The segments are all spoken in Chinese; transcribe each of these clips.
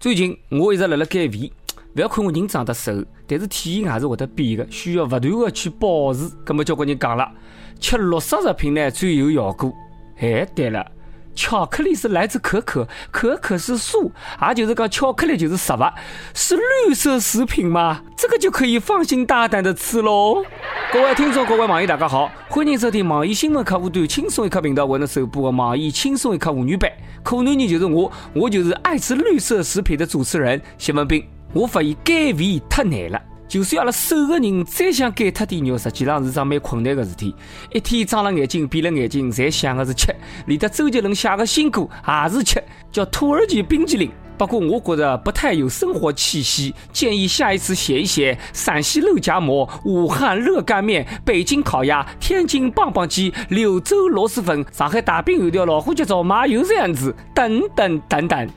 最近我一直辣辣减肥，不要看我人长得瘦，但是体型还是会得变的，需要勿断的去保持。搿么交关人讲了，吃绿色食品呢最有效果。哎，对了。巧克力是来自可可，可可是素，也就是讲巧克力就是食物，是绿色食品吗？这个就可以放心大胆的吃喽。各位听众，各位网友，大家好，欢迎收听网易新闻客户端轻松一刻频道为您首播的网易轻松一刻妇女版，可男人就是我，我就是爱吃绿色食品的主持人谢文斌。我发现减肥太难了。就算阿拉瘦个人再想减脱点肉，实际上是桩蛮困难的事体。一天长了眼睛，闭了眼睛，侪想的是吃。连得周杰伦写个新歌也是吃，叫土耳其冰激凌。不过我觉得不太有生活气息，建议下一次写一写陕西肉夹馍、武汉热干面、北京烤鸭、天津棒棒鸡、柳州螺蛳粉、上海大饼油条、老虎节早麻油这样子，等等等等。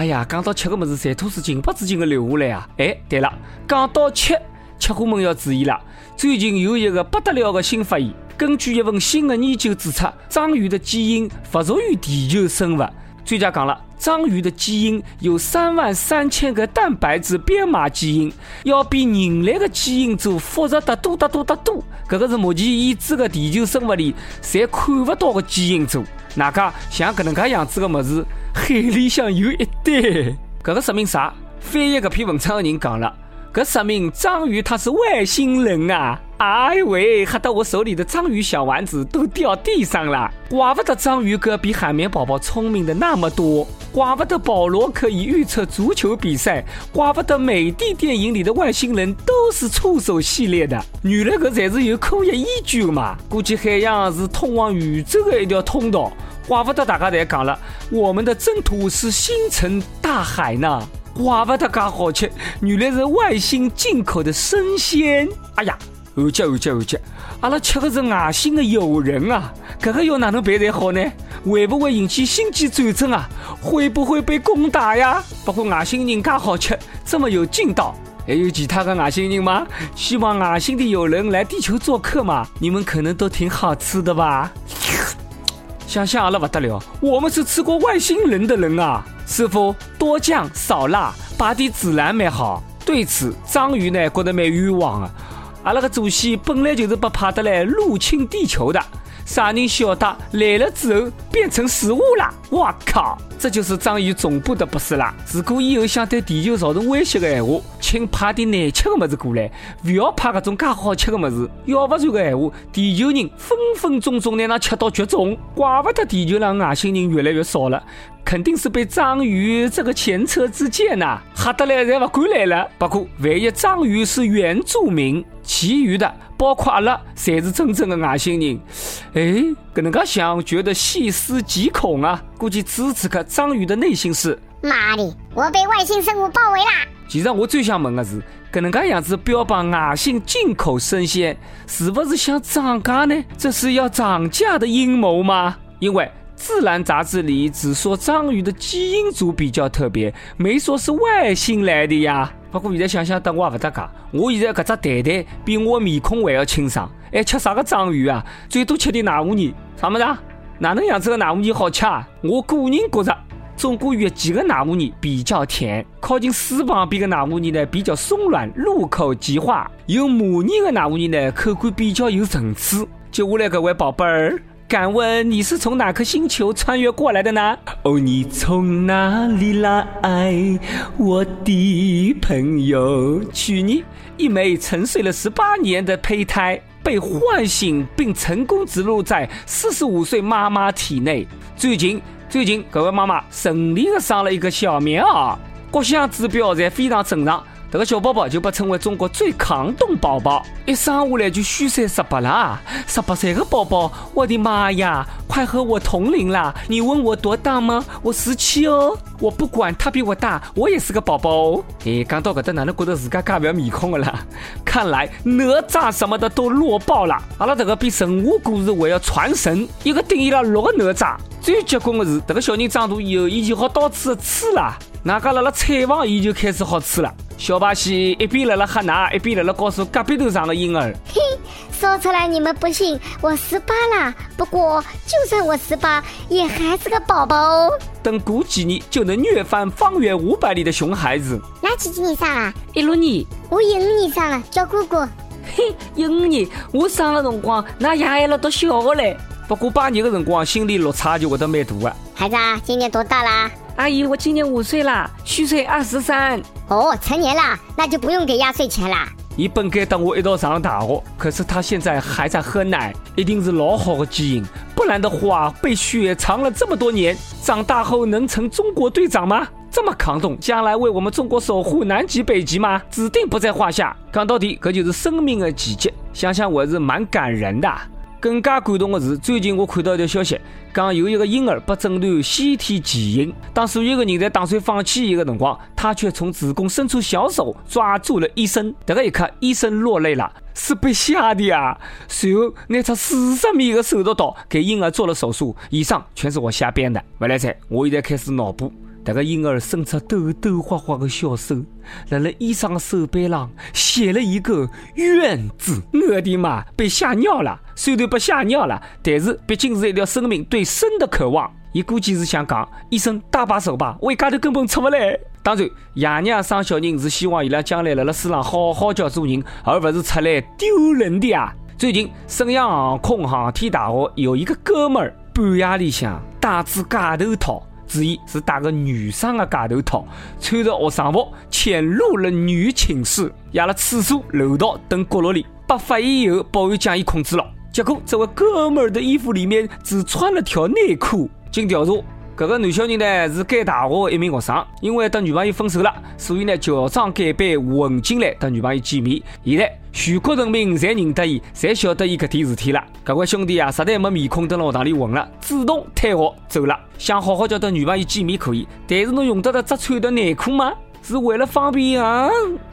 哎呀，讲到吃个么子，馋吐是情不自禁的流下来啊！哎，对了，讲到吃，吃货们要注意了。最近有一个不得了的新发现，根据一份新的研究指出，章鱼的基因不属于地球生物。专家讲了，章鱼的基因有三万三千个蛋白质编码基因，要比人类的基因组复杂得多得多得多。这个是目前已知的地球生物里侪看不到的基因组。哪家像搿能介样子的么子？海里向有一堆，搿个说明啥？翻译搿篇文章的人讲了，搿说明章鱼它是外星人啊！哎喂，吓得我手里的章鱼小丸子都掉地上了。怪不得章鱼哥比海绵宝宝聪明的那么多，怪不得保罗可以预测足球比赛，怪不得美的电影里的外星人都是触手系列的。原来搿才是有科学依据的嘛！估计海洋是通往宇宙的一条通道。怪不得大家在讲了，我们的征途是星辰大海呢。怪不得噶好吃，原来是外星进口的生鲜。哎呀，后脚后脚后脚，阿拉吃的是外星的友人啊！这个要哪能办才好呢？会不会引起星际战争啊？会不会被攻打呀？不过外星人噶好吃，这么有劲道，还有其他的外星人吗？希望外星的友人来地球做客嘛？你们可能都挺好吃的吧？想想阿拉不得了，我们是吃过外星人的人啊！师傅，多酱少辣，把点孜然蛮好。对此，章鱼呢觉得蛮冤枉啊！阿拉个祖先本来就是不怕得来入侵地球的。啥人晓得来了之后变成食物了？我靠，这就是章鱼总部的不是啦！如果以后想对地球造成威胁的闲话，请派点难吃的么子过来，不要派搿种介好吃的么子。要不然的闲话，地球人分分钟钟拿那吃到绝种。怪不得地球上外星人越来越少了，肯定是被章鱼这个前车之鉴呐，吓得来才不敢来了。不过万一章鱼是原住民，其余的。包括阿拉才是真正的外星人，哎，搿能介想，觉得细思极恐啊！估计此时此刻，章鱼的内心是：妈的，我被外星生物包围啦！其实我最想问的是，搿能介样子标榜外星进口生鲜，是不是想涨价呢？这是要涨价的阴谋吗？因为。自然杂志里只说章鱼的基因组比较特别，没说是外星来的呀。不过现在想想，等我也不得讲，我现在搿只蛋蛋比我的面孔还要清爽，还吃啥个章鱼啊？最多吃点奶糊泥，啥么子？哪能样子的奶糊泥好吃啊？我个人觉着，中国越级的奶糊泥比较甜，靠近水旁边的奶糊泥呢比较松软，入口即化；有模拟的奶糊泥呢，口感比较有层次。接下来各位宝贝儿。敢问你是从哪颗星球穿越过来的呢？哦，你从哪里来，我的朋友？去你！一枚沉睡了十八年的胚胎被唤醒，并成功植入在四十五岁妈妈体内。最近，最近，各位妈妈顺利的生了一个小棉袄，各项指标侪非常正常。这个小宝宝就被称为中国最抗冻宝宝，一生下来就虚岁十八了，十八岁的宝宝，我的妈呀，快和我同龄了！你问我多大吗？我十七哦，我不管他比我大，我也是个宝宝哦。哎，讲到搿搭，哪能觉得自家介不要面孔的啦？看来哪吒什么的都弱爆了。阿拉这个比神话故事还要传神，一个顶一了六个哪吒。最结棍的是，这个小人长大以后，伊就好到处吃了。哪个辣辣采访，伊就开始好吃了。小巴西一边辣辣喝奶，一边辣辣告诉隔壁头上的婴儿：“嘿，说出来你们不信，我十八了。不过就算我十八，也还是个宝宝哦。等过几年就能虐翻方圆五百里的熊孩子。哪几几年上啊？一六年。我一五年上了，叫姑姑。嘿，一五年我生的辰光，那爷还了读小学嘞。不过八年的辰光，心理落差就会得蛮大啊。孩子，啊今年多大啦？阿姨，我今年五岁啦，虚岁二十三。哦，成年了，那就不用给压岁钱啦。你本该等我一道上大学，可是他现在还在喝奶，一定是老好的基因，不然的话被雪藏了这么多年，长大后能成中国队长吗？这么抗冻，将来为我们中国守护南极、北极吗？指定不在话下。讲到底，这就是生命的奇迹，想想我是蛮感人的。更加感动的是，最近我看到一条消息，讲有一个婴儿被诊断先天畸形。当所有的人在打算放弃一个辰光，他却从子宫伸出小手抓住了医生。这个一刻，医生落泪了，是被吓的啊！随后拿出四十米的手术刀给婴儿做了手术。以上全是我瞎编的。不来噻，我现在开始脑补。这个婴儿伸出抖抖花花的小手，在了医生的手背上写了一个“愿”字。我的妈，被吓尿了！虽然被吓尿了，但是毕竟是一条生命对生的渴望。伊估计是想讲，医生搭把手吧，我一家头根本出不来。当然，爷娘生小人是希望伊拉将来辣辣世上好好叫做人，而不是出来丢人的啊。最近，沈阳航空航天大学有一个哥们儿，半夜里向戴只假头套。注意是戴个女生的假头套，穿着学生服潜入了女寝室，压了厕所、楼道等角落里，被发现以后，保安将伊控制了。结果这位哥们儿的衣服里面只穿了条内裤。经调查。这个男小人呢是该大学的一名学生，因为和女朋友分手了，所以呢乔装改扮混进来和女朋友见面。现在全国人民侪认得伊，侪晓得伊搿点事体了。搿位兄弟啊，实在没面孔蹲辣学堂里混了，主动退学走了。想好好叫和女朋友见面可以，但是侬用得着只穿条内裤吗？是为了方便啊？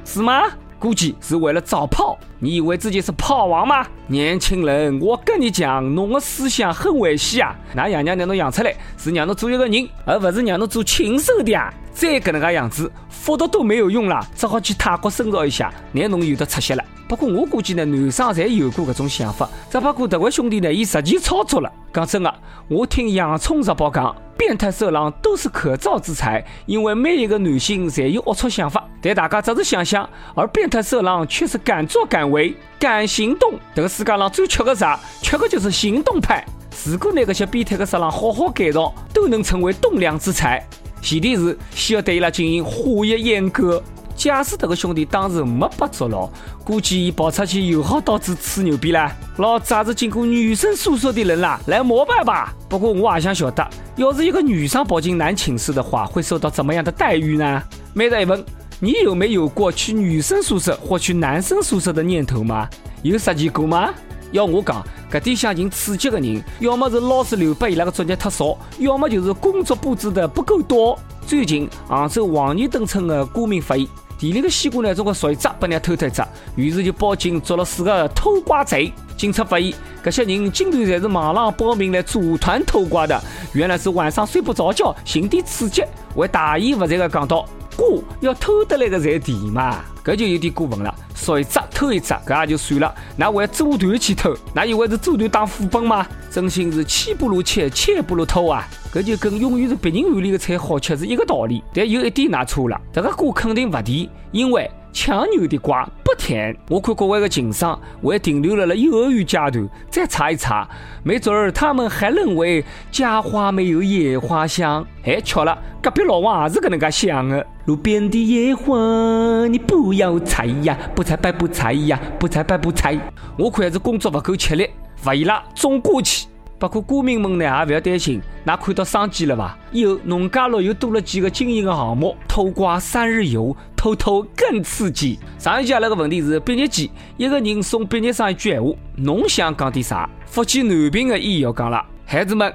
是吗？估计是为了找炮，你以为自己是炮王吗？年轻人，我跟你讲，侬的思想很危险啊！拿爷娘让侬养出来，是让侬做一个人，而不是让侬做禽兽的啊！再搿能介样子，复读都没有用了，只好去泰国深造一下，那侬有的出息了。不过我估计呢，男生侪有过搿种想法，只不过这位兄弟呢，伊实际操作了。讲真的，我听洋葱日报讲，变态色狼都是可造之材，因为每一个男性侪有龌龊想法，但大家只是想想，而变态色狼却是敢作敢为、敢行动。这个世界上最缺个啥？缺个就是行动派。如果那个些变态的色狼好好改造，都能成为栋梁之材。前提是需要对伊拉进行化学阉割。假使这个兄弟当时没被捉牢，估计伊跑出去又好到处吹牛逼啦。老子还是经过女生宿舍的人啦，来膜拜吧。不过我也想晓得，要是一个女生跑进男寝室的话，会受到怎么样的待遇呢？每日一问，你有没有过去女生宿舍或去男生宿舍的念头吗？有实践过吗？要我讲，搿点想寻刺激的人，要么是老师留给伊拉的作业太少，要么就是工作布置的不够多。最近杭州黄泥墩村的居民发现。地里的西瓜呢，总归属于只，被人家偷脱一只，于是就报警捉了四个偷瓜贼。警察发现，这些人竟然侪是网上报名来组团偷瓜的，原来是晚上睡不着觉，寻点刺激。为大言不惭的讲到。瓜要偷得来的才甜嘛，搿就有点过分了。少一只偷一只，搿也就算了，那还组团去偷，那以为是组团当副本吗？真心是妻不如妾，妾不如偷啊！搿就跟永远是别人碗里的菜好吃是一个道理。但有一点拿错了，这个瓜肯定不甜，因为。强扭的瓜不甜，我看国外的情商还停留了了幼儿园阶段，再查一查，没准儿他们还认为家花没有野花香。哎，巧了，隔壁老王也是搿能介想的。路边的野花，你不要采呀，不采白不采呀，不采白不采。我看还是工作不够吃力，不伊拉种过去。不过股民们呢也不要担心，那看到商机了吧？以后农家乐又多了几个经营的项目，偷瓜三日游，偷偷更刺激。上一期阿拉个问题是毕业季，一个人送毕业生一句闲话，侬想讲点啥？福建南平的伊要讲了，孩子们，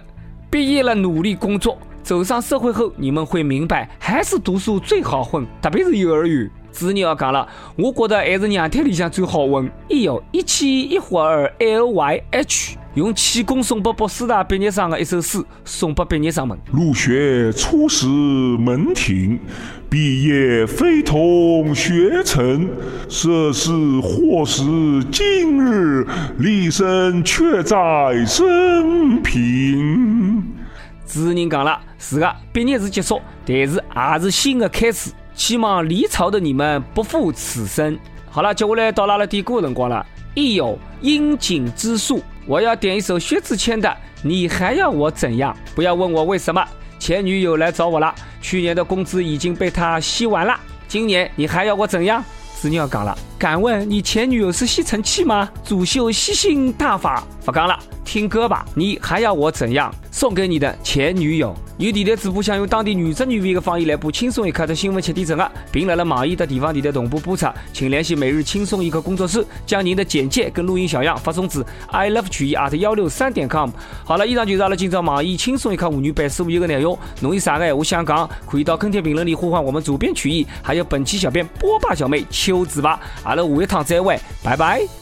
毕业了努力工作，走上社会后，你们会明白，还是读书最好混，特别是幼儿园。子女要讲了，我觉得还是娘胎里向最好混。哎呦，一期一会儿 L Y H。用气功送给北师大毕业生的一首诗送给毕业生们。入学初识门庭，毕业非同学成。涉世或是今日，立身却在生平。主持人讲了，是的，毕业是结束，但是也是新的开始。希望离朝的你们不负此生。好了，接下来到拉了点歌的辰光了。亦有应景之术，我要点一首薛之谦的《你还要我怎样》。不要问我为什么，前女友来找我了，去年的工资已经被他吸完了，今年你还要我怎样？子女要讲了，敢问你前女友是吸尘器吗？主秀吸星大法，不讲了，听歌吧。你还要我怎样？送给你的前女友。有电台主播想用当地原汁原味的方言来播轻松一刻的新闻七点整啊，并来了网易的地方电台同步播出，请联系每日轻松一刻工作室，将您的简介跟录音小样发送至 i love 曲艺 at 幺六三点 com。好了，以上就是阿拉今朝网易轻松一刻妇女版所有的内容。侬有啥个闲话想讲，可以到跟帖评论里呼唤我们主编曲艺，还有本期小编波霸小妹秋子吧。阿拉下一趟再会，拜拜。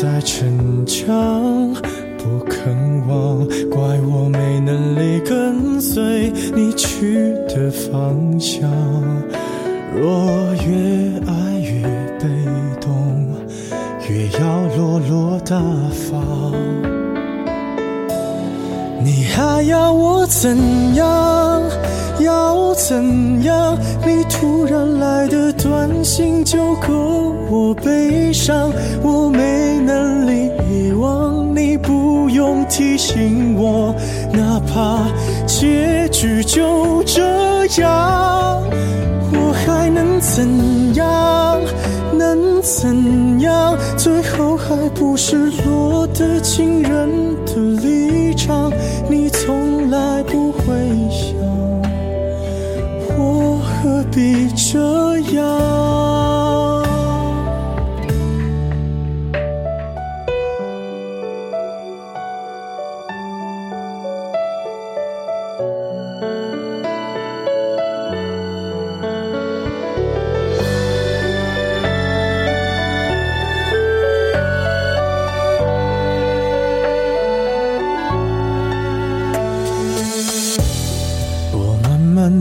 在逞强，不肯忘，怪我没能力跟随你去的方向。若越爱越被动，越要落落大方。你还要我怎样？要怎样？你突然来的短信就够我悲伤，我没能力遗忘，你不用提醒我，哪怕结局就这样，我还能怎样？能怎样？最后还不是落得情人的立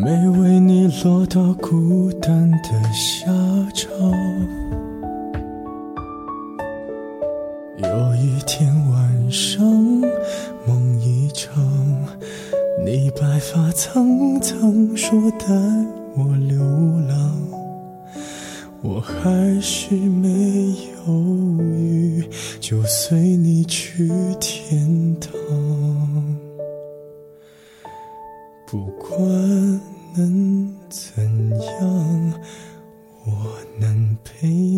没为你落到孤单的下场。有一天晚上，梦一场，你白发苍苍，说带我流浪，我还是没犹豫，就随你去天堂。不管能怎样我能陪